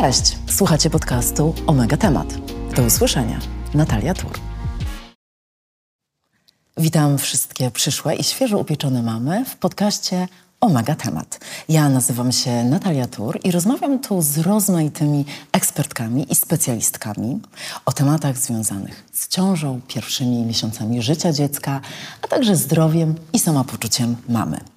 Cześć, słuchacie podcastu Omega Temat. Do usłyszenia. Natalia Tur. Witam wszystkie przyszłe i świeżo upieczone mamy w podcaście Omega Temat. Ja nazywam się Natalia Tur i rozmawiam tu z rozmaitymi ekspertkami i specjalistkami o tematach związanych z ciążą, pierwszymi miesiącami życia dziecka, a także zdrowiem i samopoczuciem mamy.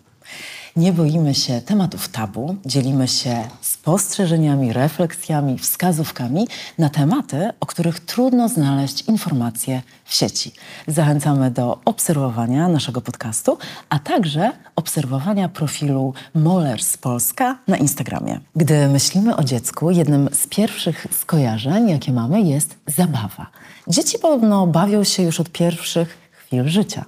Nie boimy się tematów tabu, dzielimy się spostrzeżeniami, refleksjami, wskazówkami na tematy, o których trudno znaleźć informacje w sieci. Zachęcamy do obserwowania naszego podcastu, a także obserwowania profilu Molers Polska na Instagramie. Gdy myślimy o dziecku, jednym z pierwszych skojarzeń, jakie mamy, jest zabawa. Dzieci podobno bawią się już od pierwszych chwil życia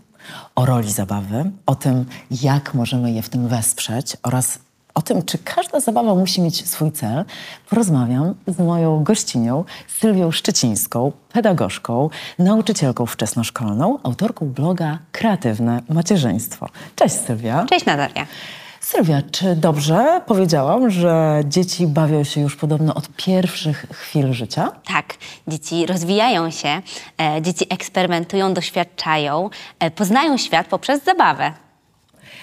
o roli zabawy, o tym, jak możemy je w tym wesprzeć oraz o tym, czy każda zabawa musi mieć swój cel, porozmawiam z moją gościnią Sylwią Szczecińską, pedagogzką, nauczycielką wczesnoszkolną, autorką bloga Kreatywne Macierzyństwo. Cześć Sylwia. Cześć Natalia. Sylwia, czy dobrze powiedziałam, że dzieci bawią się już podobno od pierwszych chwil życia? Tak, dzieci rozwijają się, e, dzieci eksperymentują, doświadczają, e, poznają świat poprzez zabawę.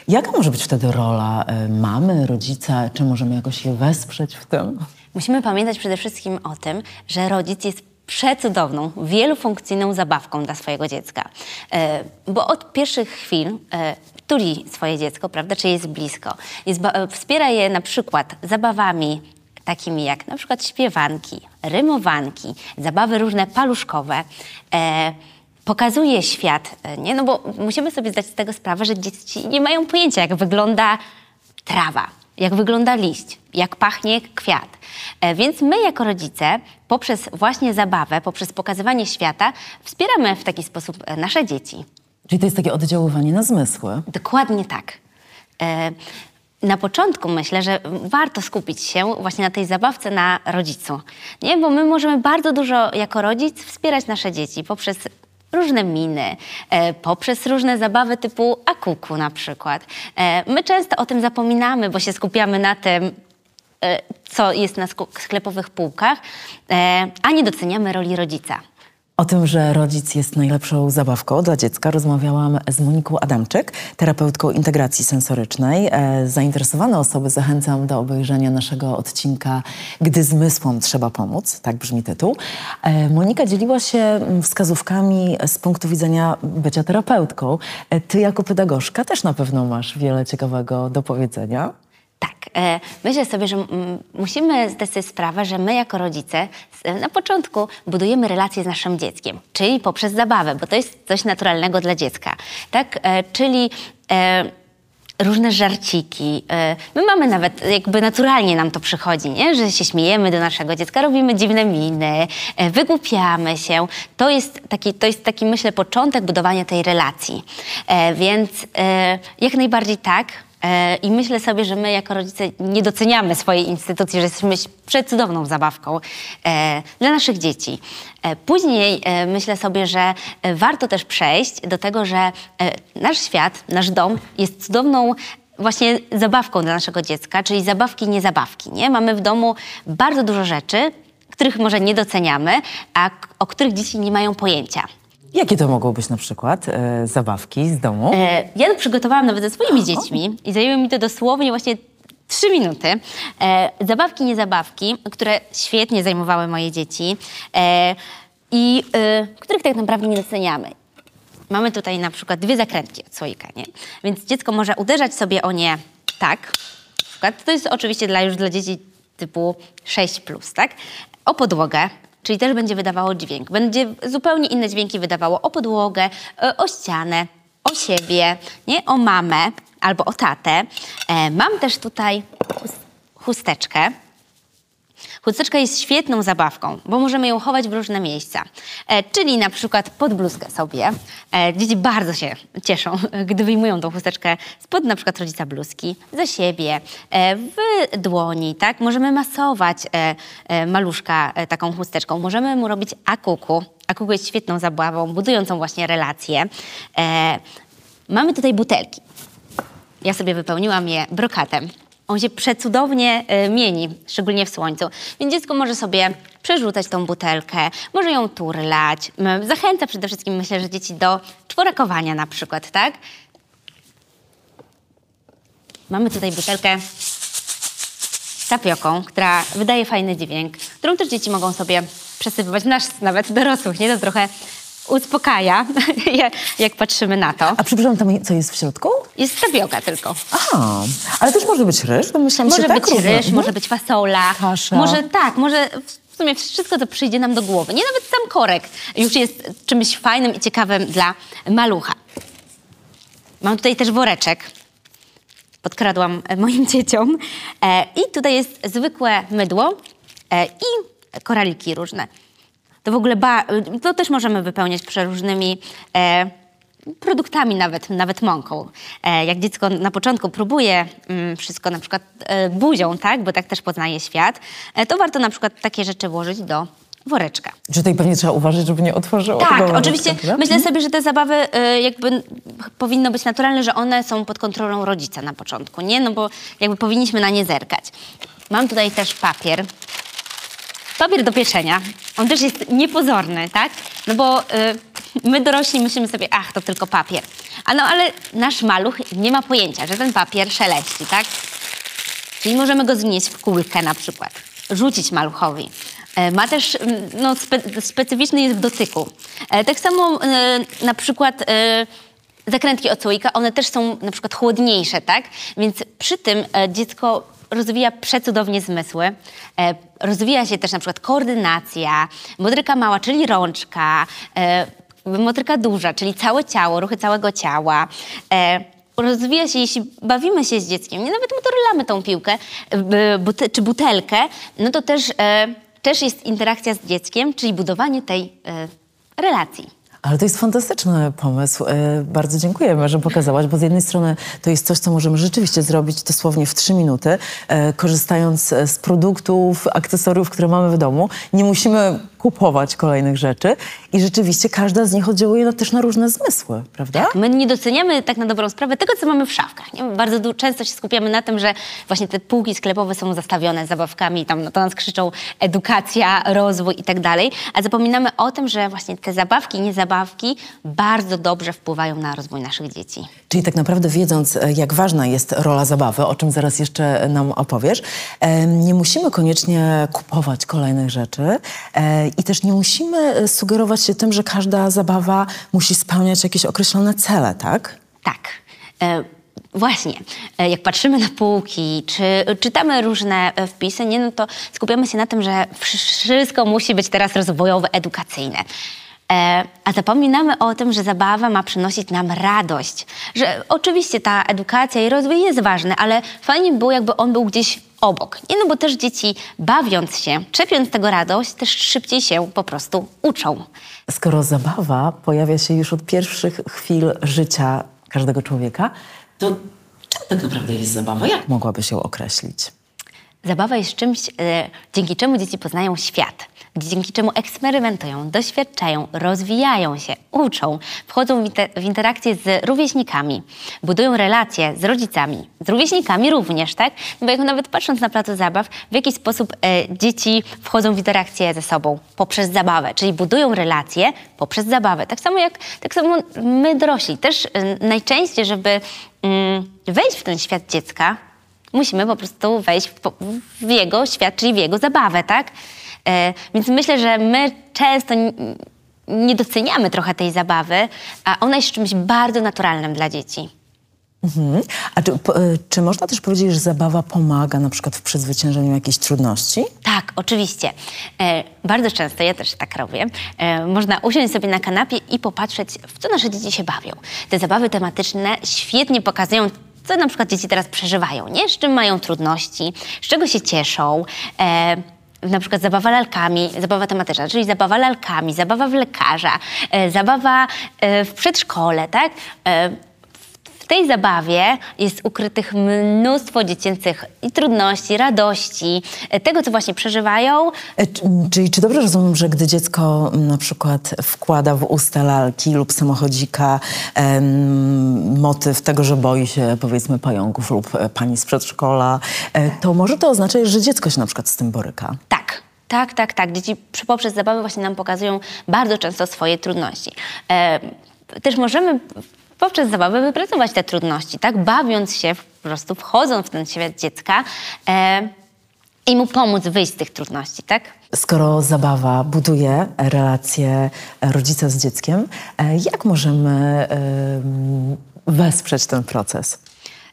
Jaka może być wtedy rola e, mamy, rodzica? Czy możemy jakoś je wesprzeć w tym? Musimy pamiętać przede wszystkim o tym, że rodzic jest przecudowną, wielofunkcyjną zabawką dla swojego dziecka. E, bo od pierwszych chwil e, tuli swoje dziecko, prawda, czy jest blisko. Jest, e, wspiera je na przykład zabawami takimi jak na przykład śpiewanki, rymowanki, zabawy różne paluszkowe. Pokazuje świat, nie? No bo musimy sobie zdać z tego sprawę, że dzieci nie mają pojęcia, jak wygląda trawa, jak wygląda liść, jak pachnie kwiat. E, więc my jako rodzice poprzez właśnie zabawę, poprzez pokazywanie świata wspieramy w taki sposób e, nasze dzieci. Czyli to jest takie oddziaływanie na zmysły. Dokładnie tak. E, na początku myślę, że warto skupić się właśnie na tej zabawce na rodzicu. Nie? Bo my możemy bardzo dużo jako rodzic wspierać nasze dzieci poprzez różne miny, e, poprzez różne zabawy typu akuku na przykład. E, my często o tym zapominamy, bo się skupiamy na tym, e, co jest na sklepowych półkach, a nie doceniamy roli rodzica. O tym, że rodzic jest najlepszą zabawką dla dziecka, rozmawiałam z Moniką Adamczyk, terapeutką integracji sensorycznej. E, zainteresowane osoby zachęcam do obejrzenia naszego odcinka Gdy zmysłom trzeba pomóc, tak brzmi tytuł. E, Monika dzieliła się mm, wskazówkami z punktu widzenia bycia terapeutką. E, ty jako pedagogzka też na pewno masz wiele ciekawego do powiedzenia. Tak, e, myślę sobie, że musimy zdać sobie sprawę, że my jako rodzice na początku budujemy relacje z naszym dzieckiem, czyli poprzez zabawę, bo to jest coś naturalnego dla dziecka, tak? E, czyli e, różne żarciki. My mamy nawet, jakby naturalnie nam to przychodzi, nie? że się śmiejemy do naszego dziecka, robimy dziwne miny, wygłupiamy się. To jest taki, to jest taki myślę, początek budowania tej relacji. Więc jak najbardziej tak, I myślę sobie, że my jako rodzice nie doceniamy swojej instytucji, że jesteśmy przecudowną zabawką e, dla naszych dzieci. E, później myślę sobie, że warto też przejść do tego, że nasz świat, nasz dom jest cudowną właśnie zabawką dla naszego dziecka, czyli zabawki, nie zabawki. Nie? Mamy w domu bardzo dużo rzeczy, których może nie doceniamy, a o których dzieci nie mają pojęcia. Jakie to mogą być na przykład e, zabawki z domu? E, ja to przygotowałam nawet ze swoimi dziećmi i zajęło mi to dosłownie właśnie trzy minuty. E, zabawki, nie zabawki, które świetnie zajmowały moje dzieci e, i e, których tak naprawdę nie doceniamy. Mamy tutaj na przykład dwie zakrętki od słoika, nie? Więc dziecko może uderzać sobie o nie tak. Na przykład. To jest oczywiście dla, już dla dzieci typu 6+, plus, tak? O podłogę, czyli też będzie wydawało dźwięk. Będzie zupełnie inne dźwięki wydawało o podłogę, e, o ścianę, o siebie, nie? o mamę albo o tatę. E, mam też tutaj chusteczkę. Chusteczka jest świetną zabawką, bo możemy ją chować w różne miejsca. E, czyli na przykład pod bluzkę sobie. E, dzieci bardzo się cieszą, gdy wyjmują tą chusteczkę spod na przykład rodzica bluzki, za siebie, e, w dłoni, tak? Możemy masować e, e, maluszka e, taką chusteczką. Możemy mu robić akuku. Akuku jest świetną zabawą, budującą właśnie relacje. mamy tutaj butelki. Ja sobie wypełniłam je brokatem On się przecudownie e, mieni, szczególnie w słońcu. Więc dziecko może sobie przerzucać tą butelkę, może ją turlać. Zachęca przede wszystkim, myślę, że dzieci do czworakowania na przykład, tak? Mamy tutaj butelkę z tapioką, która wydaje fajny dźwięk, którą też dzieci mogą sobie przesypywać, nas nawet dorosłych, nie? To trochę uspokaja, jak- patrzymy na to. A przepraszam, tam co jest w środku? Jest tapioka tylko. Aha, ale też może być ryż, bo myślałam, Może że tak być równo. ryż, może być fasola. Kasza. Może tak, może w sumie wszystko, co przyjdzie nam do głowy. Nie nawet sam korek już jest czymś fajnym i ciekawym dla malucha. Mam tutaj też woreczek. Podkradłam e, moim dzieciom. E, I tutaj jest zwykłe mydło e, i koraliki różne. To w ogóle ba- to też możemy wypełniać przeróżnymi e, produktami, nawet, nawet mąką. E, jak dziecko na początku próbuje mm, wszystko na przykład e, buzią, tak, bo tak też poznaje świat, e, to warto na przykład takie rzeczy włożyć do woreczka. Czy tutaj pewnie trzeba uważać, żeby nie otworzyło Tak, woreczka, oczywiście prawda? myślę sobie, że te zabawy y, jakby powinno być naturalne, że one są pod kontrolą rodzica na początku, nie? No bo jakby powinniśmy na nie zerkać. Mam tutaj też papier. Papier do pieczenia. On też jest niepozorny, tak? No bo y, my dorośli myślimy sobie, ach, to tylko papier. A no ale nasz maluch nie ma pojęcia, że ten papier szeleści, tak? Czyli możemy go znieść w kółkę na przykład, rzucić maluchowi. E, Ma też, no, spe, specyficzny jest w dotyku. E, Tak samo e, na przykład zakrętki od słoika, one też są na przykład chłodniejsze, tak? Więc przy tym dziecko rozwija przecudownie zmysły. E, Rozwija się też na przykład koordynacja, motryka mała, czyli rączka, e, motryka duża, czyli całe ciało, ruchy całego ciała. E, rozwija się, jeśli bawimy się z dzieckiem, nie nawet mu torlamy tą piłkę czy butelkę, no to też, e, też jest interakcja z dzieckiem, czyli budowanie tej e, relacji. Ale to jest fantastyczny pomysł. E, Bardzo dziękujemy, że pokazałaś, bo z jednej strony to jest coś, co możemy rzeczywiście zrobić dosłownie w trzy minuty, e, korzystając e, z produktów, akcesoriów, które mamy w domu. Nie musimy kupować kolejnych rzeczy i rzeczywiście każda z nich oddziałuje no, też na różne zmysły, prawda? My nie doceniamy tak na dobrą sprawę tego, co mamy w szafkach. Nie? Bardzo często się skupiamy na tym, że właśnie te półki sklepowe są zastawione zabawkami, tam no to nas krzyczą edukacja, rozwój i tak dalej, a zapominamy o tym, że właśnie te zabawki i niezabawki bardzo dobrze wpływają na rozwój naszych dzieci. Czyli tak naprawdę wiedząc, e, jak ważna jest rola zabawy, o czym zaraz jeszcze nam opowiesz, nie musimy koniecznie kupować kolejnych rzeczy e, i też nie musimy e, sugerować się tym, że każda zabawa musi spełniać jakieś określone cele, tak? Tak. E, właśnie, e, jak patrzymy na półki, czy czytamy różne wpisy, nie, no to skupiamy się na tym, że wszystko musi być teraz rozwojowe, edukacyjne. A zapominamy o tym, że zabawa ma przynosić nam radość. Że oczywiście ta edukacja i rozwój jest ważny, ale fajnie by było, jakby on był gdzieś obok. Nie, no bo też dzieci bawiąc się, czepiąc tego radość, też szybciej się po prostu uczą. Skoro zabawa pojawia się już od pierwszych chwil życia każdego człowieka, to czym tak naprawdę jest zabawa? Jak mogłabyś ją określić? Zabawa jest czymś, e, dzięki czemu dzieci poznają świat, dzięki czemu eksperymentują, doświadczają, rozwijają się, uczą, wchodzą w, inter w interakcje z rówieśnikami, budują relacje z rodzicami, z rówieśnikami również, tak? No bo jak nawet patrząc na placu zabaw, w jaki sposób e, dzieci wchodzą w interakcje ze sobą poprzez zabawę, czyli budują relacje poprzez zabawę. Tak samo jak tak samo my dorośli też e, najczęściej, żeby mm, wejść w ten świat dziecka, musimy po prostu wejść w jego świat, czyli w jego zabawę, tak? E, więc myślę, że my często nie doceniamy trochę tej zabawy, a ona jest czymś bardzo naturalnym dla dzieci. Mhm. A czy, e, czy można też powiedzieć, że zabawa pomaga na przykład w przezwyciężeniu jakichś trudności? Tak, oczywiście. E, bardzo często, ja też tak robię, e, można usiąść sobie na kanapie i popatrzeć, w co nasze dzieci się bawią. Te zabawy tematyczne świetnie pokazują, co na przykład dzieci teraz przeżywają, nie? Z czym mają trudności, z czego się cieszą. E, na przykład zabawa lalkami, zabawa tematyczna, czyli zabawa lalkami, zabawa w lekarza, e, zabawa e, w przedszkole, tak? W tej zabawie jest ukrytych mnóstwo dziecięcych i trudności, radości, e, tego, co właśnie przeżywają. E, czy- Czyli czy dobrze rozumiem, że gdy dziecko m, na przykład wkłada w usta lalki lub samochodzika em, motyw tego, że boi się powiedzmy pająków lub e, pani z przedszkola, e, to może to oznaczać, że dziecko się na przykład z tym boryka? Tak. Tak, tak, tak. Dzieci poprzez zabawę właśnie nam pokazują bardzo często swoje trudności. E, też możemy poprzez zabawę wypracować te trudności, tak? Bawiąc się, po prostu wchodząc w ten świat dziecka e, i mu pomóc wyjść z tych trudności, tak? Skoro zabawa buduje relacje rodzica z dzieckiem, e, jak możemy em, wesprzeć ten proces?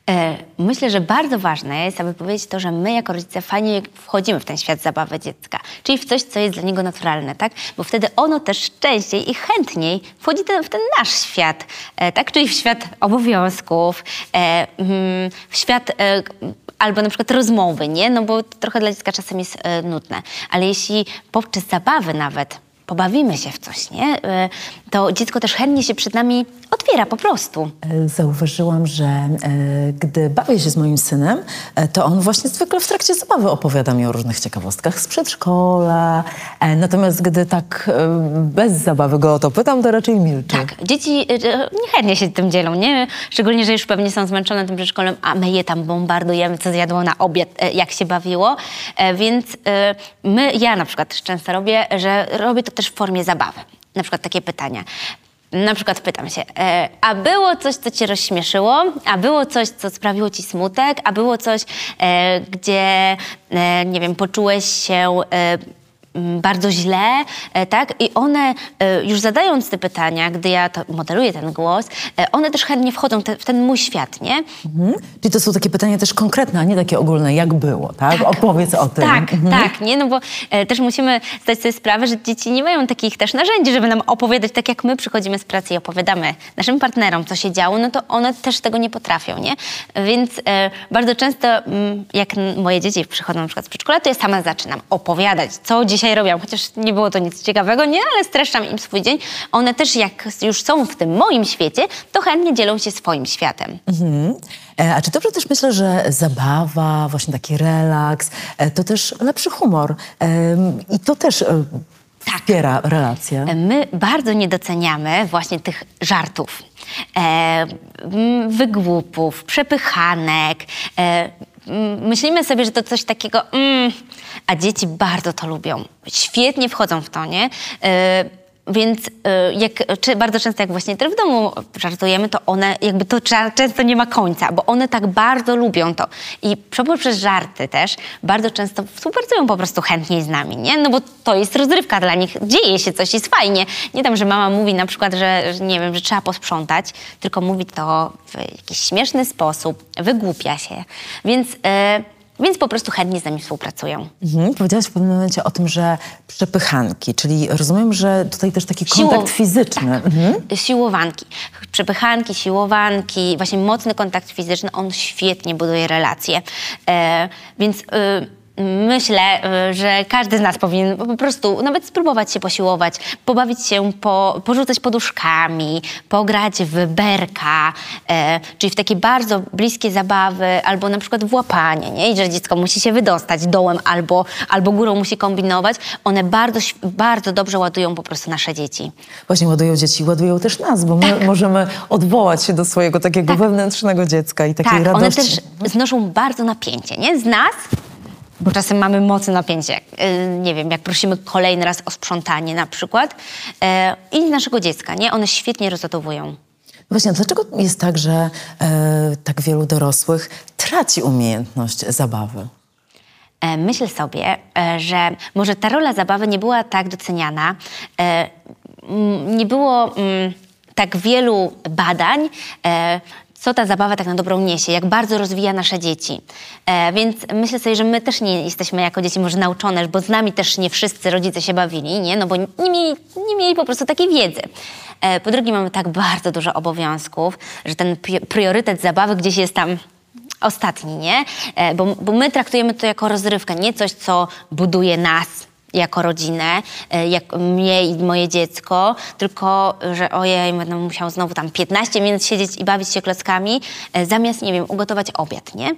E, Myślę, że bardzo ważne jest, aby powiedzieć to, że my jako rodzice fajnie wchodzimy w ten świat zabawy dziecka, czyli w coś, co jest dla niego naturalne, tak? Bo wtedy ono też częściej i chętniej wchodzi w ten nasz świat, e, tak? Czyli w świat obowiązków, e, mm, w świat albo na przykład rozmowy, nie? No bo trochę dla dziecka czasem jest nudne. Ale jeśli poprzez zabawy nawet pobawimy się w coś, nie? E, to dziecko też chętnie się przed nami otwiera po prostu. E, Zauważyłam, że e, gdy bawię się z moim synem, to on właśnie zwykle w trakcie zabawy opowiada mi o różnych ciekawostkach z przedszkola. E, natomiast gdy tak bez zabawy go o to pytam, to raczej milczy. Tak, dzieci niechętnie się tym dzielą, nie? Szczególnie, że już pewnie są zmęczone tym przedszkolem, a my je tam bombardujemy, co zjadło na obiad, e, jak się bawiło. E, Więc my, ja na przykład często robię, że robię to też w formie zabawy. Na przykład takie pytania. Na przykład pytam się, e, a było coś, co cię rozśmieszyło? A było coś, co sprawiło ci smutek? A było coś, e, gdzie, e, nie wiem, poczułeś się... Mm, bardzo źle, e, tak? I one e, już zadając te pytania, gdy ja to modeluję ten głos, e, one też chętnie wchodzą te, w ten mój świat, nie? Mhm. Czyli to są takie pytania też konkretne, a nie takie ogólne, jak było, tak? Opowiedz o tym. Tak, tak, nie? No bo też musimy zdać sobie sprawę, że dzieci nie mają takich też narzędzi, żeby nam opowiadać, tak jak my przychodzimy z pracy i opowiadamy naszym partnerom, co się działo, no to one też tego nie potrafią, nie? Więc bardzo często, mm, jak moje dzieci przychodzą na przykład z przedszkola, to ja sama zaczynam opowiadać, co dzisiaj robiłam, chociaż nie było to nic ciekawego, nie? Ale streszczam im swój dzień. One też jak już są w tym moim świecie, to chętnie dzielą się swoim światem. Mhm. E, A czy dobrze też myślę, że zabawa, właśnie taki relaks, e, to też lepszy humor i to też e, Tak. wspiera relacje. My bardzo nie doceniamy właśnie tych żartów, e, wygłupów, przepychanek. E, myślimy sobie, że to coś takiego, mm, a dzieci bardzo to lubią. Świetnie wchodzą w to, nie? E, więc e, jak, czy bardzo często jak właśnie w domu żartujemy, to one jakby to często nie ma końca, bo one tak bardzo lubią to. I poprzez żarty też bardzo często współpracują po prostu chętniej z nami, nie? No bo to jest rozrywka dla nich, dzieje się coś, jest fajnie. Nie tam, że mama mówi na przykład, że, że nie wiem, że trzeba posprzątać, tylko mówi to w jakiś śmieszny sposób, wygłupia się. Więc, e, więc po prostu chętnie z nami współpracują. Mhm. Powiedziałaś w pewnym momencie o tym, że przepychanki, czyli rozumiem, że tutaj też taki kontakt Siło- fizyczny. Mhm. Siłowanki. Przepychanki, siłowanki, właśnie mocny kontakt fizyczny, on świetnie buduje relacje. E, więc y, myślę, y, że każdy z nas powinien po prostu nawet spróbować się posiłować, pobawić się, po, porzucać poduszkami, pograć w berka, e, czyli w takie bardzo bliskie zabawy, albo na przykład w łapanie, nie? I że dziecko musi się wydostać dołem albo, albo górą musi kombinować. One bardzo, bardzo dobrze ładują po prostu nasze dzieci. Właśnie ładują dzieci, ładują też nas, bo my Tak. możemy odwołać się do swojego takiego wewnętrznego dziecka i takiej Tak, radości. one też znoszą bardzo napięcie, nie? Z nas, bo czasem mamy mocne napięcie, y, nie wiem, jak prosimy kolejny raz o sprzątanie na przykład e, i naszego dziecka, nie? One świetnie rozładowują. Właśnie, dlaczego jest tak, że e, tak wielu dorosłych traci umiejętność zabawy? E, Myślę sobie, e, że może ta rola zabawy nie była tak doceniana, e, m, nie było mm, tak wielu badań, e, co ta zabawa tak na dobrą niesie, jak bardzo rozwija nasze dzieci. E, Więc myślę sobie, że my też nie jesteśmy jako dzieci może nauczone, bo z nami też nie wszyscy rodzice się bawili, nie? No bo nie mieli, nie mieli po prostu takiej wiedzy. E, Po drugie mamy tak bardzo dużo obowiązków, że ten priorytet zabawy gdzieś jest tam ostatni, nie? E, Bo, bo my traktujemy to jako rozrywkę, nie coś, co buduje nas jako rodzinę, e, jak mnie i moje dziecko, tylko że ojej, będę musiał znowu tam 15 minut siedzieć i bawić się klockami, e, zamiast, nie wiem, ugotować obiad, nie?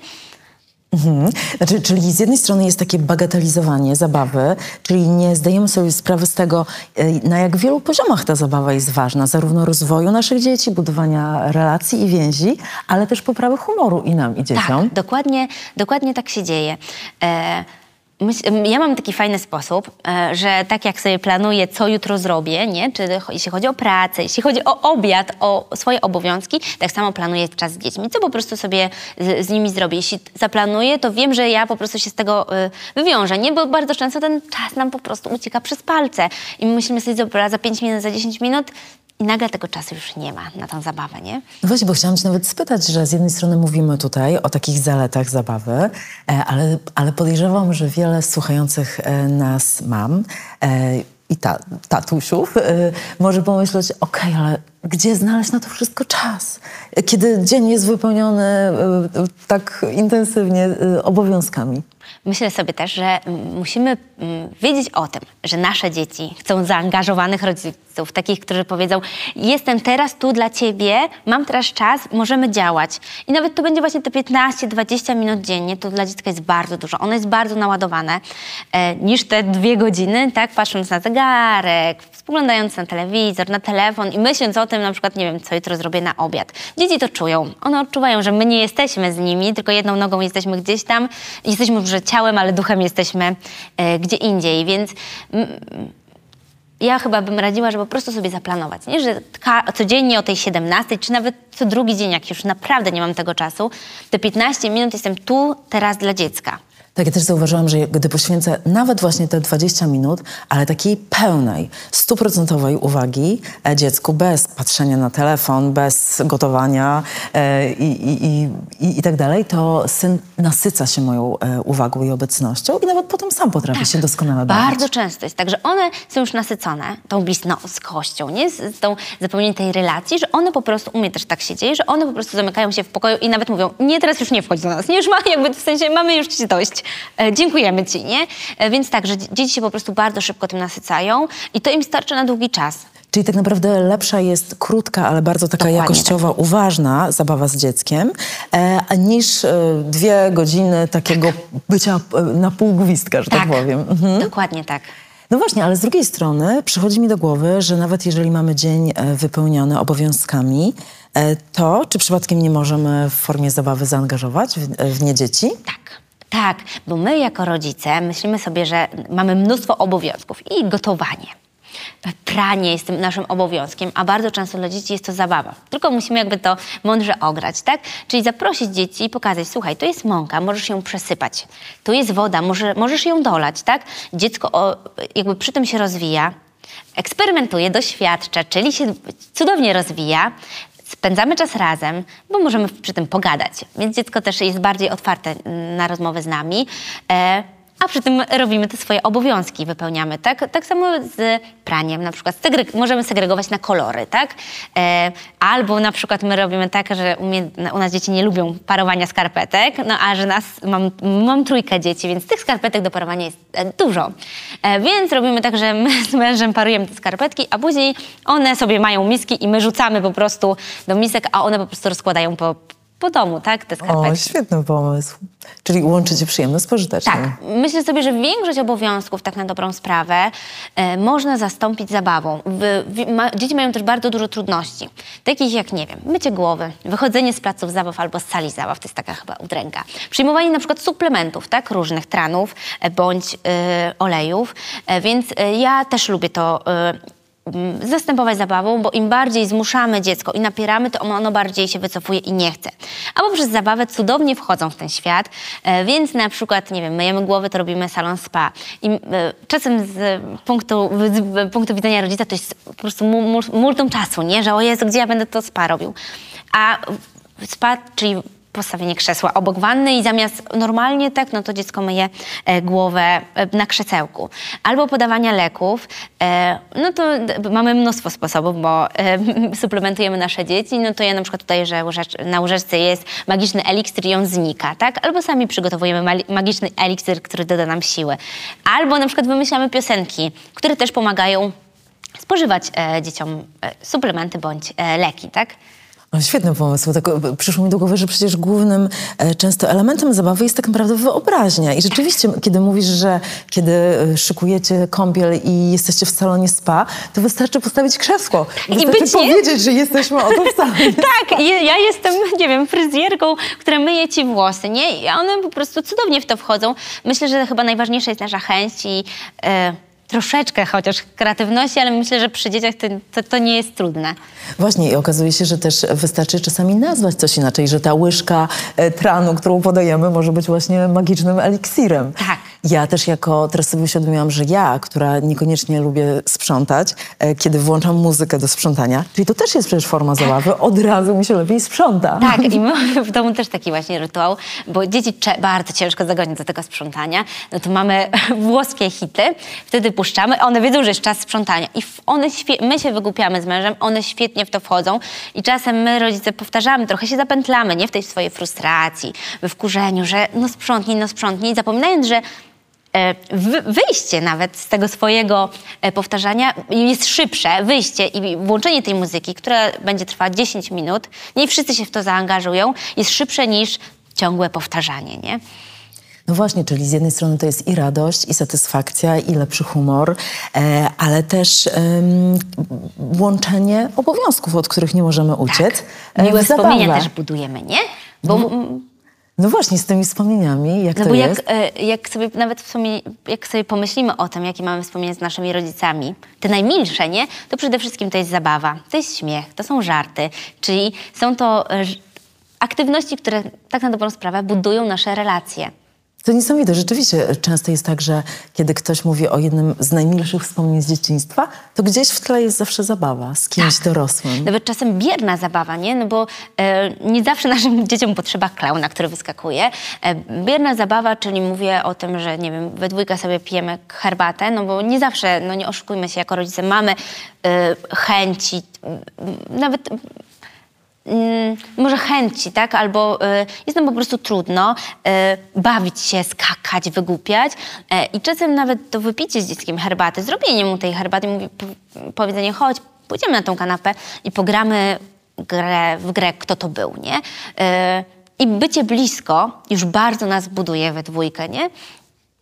Mhm. Znaczy, czyli z jednej strony jest takie bagatelizowanie zabawy, czyli nie zdajemy sobie sprawy z tego, e, na jak wielu poziomach ta zabawa jest ważna, zarówno rozwoju naszych dzieci, budowania relacji i więzi, ale też poprawy humoru i nam, i dzieciom. Tak, dokładnie, dokładnie tak się dzieje. E, ja mam taki fajny sposób, e, że tak jak sobie planuję, co jutro zrobię, nie? czy jeśli chodzi o pracę, jeśli chodzi o obiad, o swoje obowiązki, tak samo planuję czas z dziećmi, co po prostu sobie z, z nimi zrobię. Jeśli zaplanuję, to wiem, że ja po prostu się z tego y, wywiążę, nie? bo bardzo często ten czas nam po prostu ucieka przez palce i my myślimy sobie, dobra, za 5 minut, za 10 minut i nagle tego czasu już nie ma na tą zabawę, nie? No właśnie, bo chciałam cię nawet spytać, że z jednej strony mówimy tutaj o takich zaletach zabawy, e, ale, ale podejrzewam, że wiele słuchających e, nas mam e, i ta, tatusiów może pomyśleć, okej, okay, ale gdzie znaleźć na to wszystko czas? Kiedy dzień jest wypełniony tak intensywnie obowiązkami. Myślę sobie też, że musimy wiedzieć o tym, że nasze dzieci chcą zaangażowanych rodziców, takich, którzy powiedzą: Jestem teraz tu dla ciebie, mam teraz czas, możemy działać. I nawet to będzie właśnie te 15-20 minut dziennie, to dla dziecka jest bardzo dużo. Ono jest bardzo naładowane e, niż te dwie godziny, tak, patrząc na zegarek, spoglądając na telewizor, na telefon i myśląc o tym, na przykład, nie wiem, co jutro zrobię na obiad. Dzieci to czują. One odczuwają, że my nie jesteśmy z nimi, tylko jedną nogą jesteśmy gdzieś tam, jesteśmy może ciałem, ale duchem jesteśmy e, gdzie indziej, więc ja chyba bym radziła, żeby po prostu sobie zaplanować, nie? że codziennie o tej 17, czy nawet co drugi dzień, jak już naprawdę nie mam tego czasu, te 15 minut jestem tu, teraz dla dziecka. Tak, ja też zauważyłam, że gdy poświęcę nawet właśnie te 20 minut, ale takiej pełnej, stuprocentowej uwagi e, dziecku, bez patrzenia na telefon, bez gotowania e, i, i, i, i, tak dalej, to syn nasyca się moją e, uwagą i obecnością i nawet potem sam potrafi tak, się doskonale bawić. Bardzo często jest tak, że one są już nasycone tą nie? Z, z tą zapełnieniem tej relacji, że one po prostu, u mnie też tak się dzieje, że one po prostu zamykają się w pokoju i nawet mówią, nie, teraz już nie wchodź do nas, nie, już ma, jakby w sensie mamy już ci dość. E, dziękujemy ci, nie? E, więc tak, że dzieci się po prostu bardzo szybko tym nasycają i to im starczy na długi czas. Czyli tak naprawdę lepsza jest krótka, ale bardzo taka Dokładnie jakościowa, tak. uważna zabawa z dzieckiem, e, niż e, dwie godziny takiego tak. bycia e, na pół gwizdka, że tak, tak powiem. Mhm. Dokładnie tak. No właśnie, ale z drugiej strony przychodzi mi do głowy, że nawet jeżeli mamy dzień e, wypełniony obowiązkami, to czy przypadkiem nie możemy w formie zabawy zaangażować w, w nie dzieci? Tak. Tak, bo my jako rodzice myślimy sobie, że mamy mnóstwo obowiązków i gotowanie. Pranie jest tym naszym obowiązkiem, a bardzo często dla dzieci jest to zabawa. Tylko musimy jakby to mądrze ograć, tak? Czyli zaprosić dzieci i pokazać, słuchaj, tu jest mąka, możesz ją przesypać. Tu jest woda, może, możesz ją dolać, tak? Dziecko o, jakby przy tym się rozwija, eksperymentuje, doświadcza, czyli się cudownie rozwija, spędzamy czas razem, bo możemy przy tym pogadać. Więc dziecko też jest bardziej otwarte na rozmowę z nami. E, a przy tym robimy te swoje obowiązki, wypełniamy, tak? Tak samo z praniem, na przykład segreg możemy segregować na kolory, tak? E, albo na przykład my robimy tak, że u nas dzieci nie lubią parowania skarpetek, no a że nas, mam, mam trójkę dzieci, więc tych skarpetek do parowania jest e, dużo. E, więc robimy tak, że my z mężem parujemy te skarpetki, a później one sobie mają miski i my rzucamy po prostu do misek, a one po prostu rozkładają po, po domu, tak, te skarpetki. O, świetny pomysł. Czyli łączycie przyjemne z pożytecznym. Tak. Myślę sobie, że większość obowiązków, tak na dobrą sprawę, e, można zastąpić zabawą. W, w, ma, dzieci mają też bardzo dużo trudności. Takich jak, nie wiem, mycie głowy, wychodzenie z placów zabaw albo z sali zabaw, to jest taka chyba udręka. Przyjmowanie na przykład suplementów, tak, różnych tranów e, bądź e, olejów. E, więc e, ja też lubię to e, zastępować zabawą, bo im bardziej zmuszamy dziecko i napieramy, to ono bardziej się wycofuje i nie chce. A poprzez zabawę cudownie wchodzą w ten świat, e, więc na przykład, nie wiem, myjemy głowy, to robimy salon spa. I e, czasem z punktu, z punktu widzenia rodzica to jest po prostu multum czasu, nie? Że o Jezu, gdzie ja będę to spa robił? A spa, czyli postawienie krzesła obok wanny i zamiast normalnie tak, no to dziecko myje e, głowę e, na krzesełku. Albo podawania leków, e, no to mamy mnóstwo sposobów, bo suplementujemy nasze dzieci, no to ja na przykład tutaj, że na łyżeczce jest magiczny eliksir i on znika, tak? Albo sami przygotowujemy magiczny eliksir, który doda nam siły. Albo na przykład wymyślamy piosenki, które też pomagają spożywać dzieciom suplementy bądź leki, tak? O, świetny pomysł. Tak, e, przyszło mi do głowy, że przecież głównym e, często elementem zabawy jest tak naprawdę wyobraźnia. I rzeczywiście, kiedy mówisz, że kiedy e, szykujecie kąpiel i jesteście w salonie spa, to wystarczy postawić krzesło. Wystarczy być nie- powiedzieć, że jesteśmy o w salonie. Tak, i ja jestem, nie wiem, fryzjerką, która myje ci włosy, nie? I one po prostu cudownie w to wchodzą. Myślę, że chyba najważniejsza jest nasza chęć i e, troszeczkę chociaż kreatywności, ale myślę, że przy dzieciach to, to, to nie jest trudne. Właśnie i okazuje się, że też wystarczy czasami nazwać coś inaczej, że ta łyżka e, tranu, którą podajemy, może być właśnie magicznym eliksirem. Tak. Ja też jako, teraz sobie uświadomiłam, że ja, która niekoniecznie lubię sprzątać, e, kiedy włączam muzykę do sprzątania, czyli to też jest przecież forma zabawy, od razu mi się lepiej sprząta. Tak, i my mamy w domu też taki właśnie rytuał, bo dzieci bardzo ciężko zagonić do tego sprzątania. No to mamy włoskie hity, wtedy puszczamy, one wiedzą, że jest czas sprzątania. I one my się wygłupiamy z mężem, one świetnie w to wchodzą i czasem my, rodzice, powtarzamy, trochę się zapętlamy, nie? W tej swojej frustracji, we wkurzeniu, że no sprzątnij, no sprzątnij, zapominając, że wyjście nawet z tego swojego e, powtarzania jest szybsze, wyjście i włączenie tej muzyki, która będzie trwać 10 minut, nie wszyscy się w to zaangażują, jest szybsze niż ciągłe powtarzanie, nie? No właśnie, czyli z jednej strony to jest i radość, i satysfakcja, i lepszy humor, e, ale też em, łączenie obowiązków, od których nie możemy uciec. e, Miłe wspomnienia też budujemy, nie? Bo, mm, No właśnie, z tymi wspomnieniami, jak no to bo jest? jak, e, jak sobie nawet wspomnie, jak sobie pomyślimy o tym, jakie mamy wspomnienia z naszymi rodzicami, te najmilsze, nie? To przede wszystkim to jest zabawa, to jest śmiech, to są żarty, czyli są to e, aktywności, które tak na dobrą sprawę budują nasze relacje. To niesamowite. Rzeczywiście często jest tak, że kiedy ktoś mówi o jednym z najmilszych wspomnień z dzieciństwa, to gdzieś w tle jest zawsze zabawa z kimś dorosłym. Nawet czasem bierna zabawa, nie? No bo e, nie zawsze naszym dzieciom potrzeba klauna, który wyskakuje. E, bierna zabawa, czyli mówię o tym, że nie wiem, we dwójkę sobie pijemy herbatę, no bo nie zawsze, no nie oszukujmy się, jako rodzice mamy e, chęci, nawet może chęci, tak? Albo y, jest nam po prostu trudno y, bawić się, skakać, wygłupiać. E, I czasem nawet to wypicie z dzieckiem herbaty, zrobienie mu tej herbaty, mówi, po, powiedzenie, chodź, pójdziemy na tą kanapę i pogramy grę, w grę, kto to był, nie? Y, I bycie blisko już bardzo nas buduje we dwójkę, nie?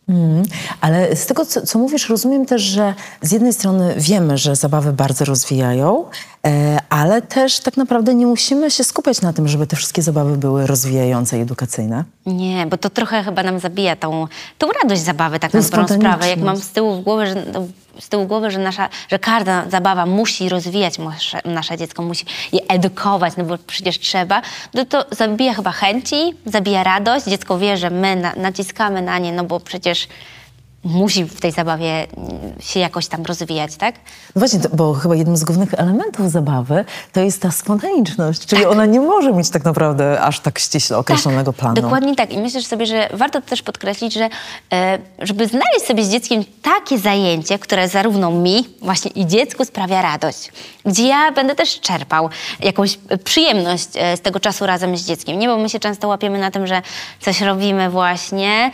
Mm, ale z tego, co, co mówisz, rozumiem też, że z jednej strony wiemy, że zabawy bardzo rozwijają, e, ale też tak naprawdę nie musimy się skupiać na tym, żeby te wszystkie zabawy były rozwijające i edukacyjne. Nie, bo to trochę chyba nam zabija tą, tą radość zabawy, tak Tą na dobrą sprawę. Jak mam z tyłu w głowy, że, z tyłu głowy, że, nasza, że każda zabawa musi rozwijać nasze, nasze dziecko, musi je edukować, no bo przecież trzeba, no to zabija chyba chęci, zabija radość. Dziecko wie, że my na, naciskamy na nie, no bo przecież musi w tej zabawie mm, się jakoś tam rozwijać, tak? No właśnie, to, bo chyba jednym z głównych elementów zabawy to jest ta spontaniczność, czyli ona nie może mieć tak naprawdę aż tak ściśle określonego planu. Dokładnie tak. I myślę sobie, że warto też podkreślić, że e, żeby znaleźć sobie z dzieckiem takie zajęcie, które zarówno mi właśnie i dziecku sprawia radość, gdzie ja będę też czerpał jakąś e, przyjemność e, z tego czasu razem z dzieckiem. Nie, bo my się często łapiemy na tym, że coś robimy właśnie,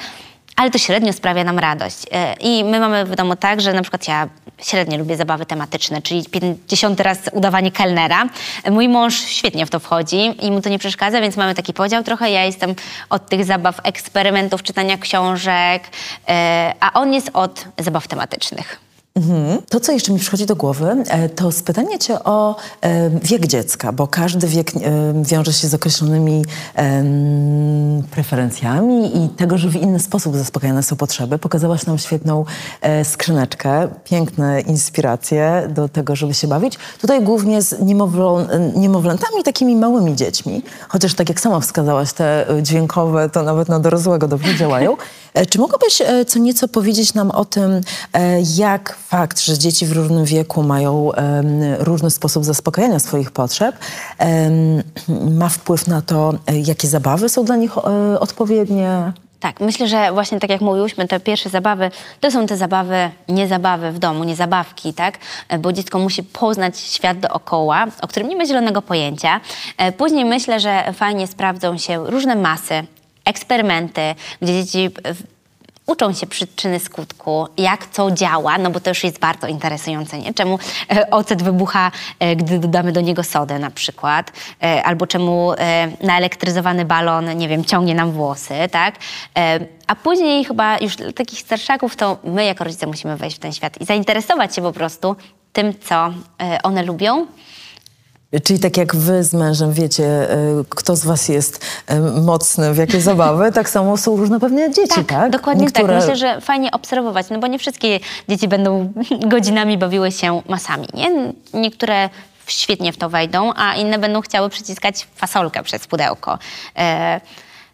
ale to średnio sprawia nam radość. E, I my mamy w domu tak, że na przykład ja średnio lubię zabawy tematyczne, czyli 50 raz udawanie kelnera. Mój mąż świetnie w to wchodzi i mu to nie przeszkadza, więc mamy taki podział trochę. Ja jestem od tych zabaw eksperymentów, czytania książek, e, a on jest od zabaw tematycznych. Mhm. To, co jeszcze mi przychodzi do głowy, e, to spytanie cię o e, wiek dziecka, bo każdy wiek e, wiąże się z określonymi preferencjami i tego, że w inny sposób zaspokajane są potrzeby. Pokazałaś nam świetną skrzyneczkę, piękne inspiracje do tego, żeby się bawić. Tutaj głównie z niemowlą, niemowlętami, takimi małymi dziećmi, chociaż tak jak sama wskazałaś, te dźwiękowe to nawet na dorosłego dobrze działają. E, Czy mogłabyś e, co nieco powiedzieć nam o tym, e, jak fakt, że dzieci w różnym wieku mają różny sposób zaspokajania swoich potrzeb, ma wpływ na to, jakie zabawy są dla nich odpowiednie? Tak, myślę, że właśnie tak jak mówiłyśmy, te pierwsze zabawy to są te zabawy, nie zabawy w domu, nie zabawki, tak? Bo dziecko musi poznać świat dookoła, o którym nie ma zielonego pojęcia. Później myślę, że fajnie sprawdzą się różne masy, eksperymenty, gdzie dzieci e, uczą się przyczyny skutku, jak co działa, no bo to już jest bardzo interesujące, nie? Czemu e, ocet wybucha, e, gdy dodamy do niego sodę na przykład, albo czemu naelektryzowany balon, nie wiem, ciągnie nam włosy, tak? A później chyba już dla takich starszaków to my jako rodzice musimy wejść w ten świat i zainteresować się po prostu tym, co one lubią, Czyli tak jak wy z mężem wiecie, e, kto z was jest e, mocny w jakie zabawy, tak samo są różne pewnie dzieci, tak? Dokładnie Niektóre- tak. Myślę, że fajnie obserwować, no bo nie wszystkie dzieci będą godzinami bawiły się masami, nie? Niektóre świetnie w to wejdą, a inne będą chciały przyciskać fasolkę przez pudełko. E,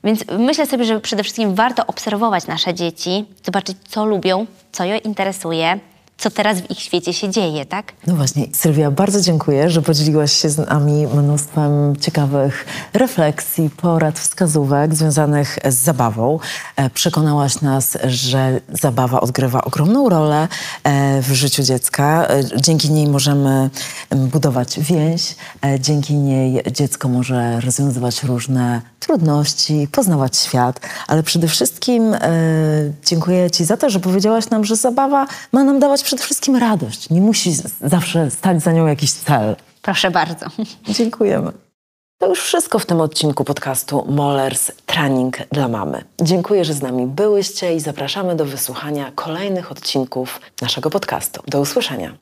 więc myślę sobie, że przede wszystkim warto obserwować nasze dzieci, zobaczyć, co lubią, co je interesuje, co teraz w ich świecie się dzieje, tak? No właśnie, Sylwia, bardzo dziękuję, że podzieliłaś się z nami mnóstwem ciekawych refleksji, porad, wskazówek związanych z zabawą. E, Przekonałaś nas, że zabawa odgrywa ogromną rolę e, w życiu dziecka. E, Dzięki niej możemy em, budować więź, dzięki niej dziecko może rozwiązywać różne trudności, poznawać świat, ale przede wszystkim dziękuję Ci za to, że powiedziałaś nam, że zabawa ma nam dawać przede wszystkim radość. Nie musi zawsze stać za nią jakiś cel. Proszę bardzo. Dziękujemy. To już wszystko w tym odcinku podcastu Mollers Training dla Mamy. Dziękuję, że z nami byłyście i zapraszamy do wysłuchania kolejnych odcinków naszego podcastu. Do usłyszenia.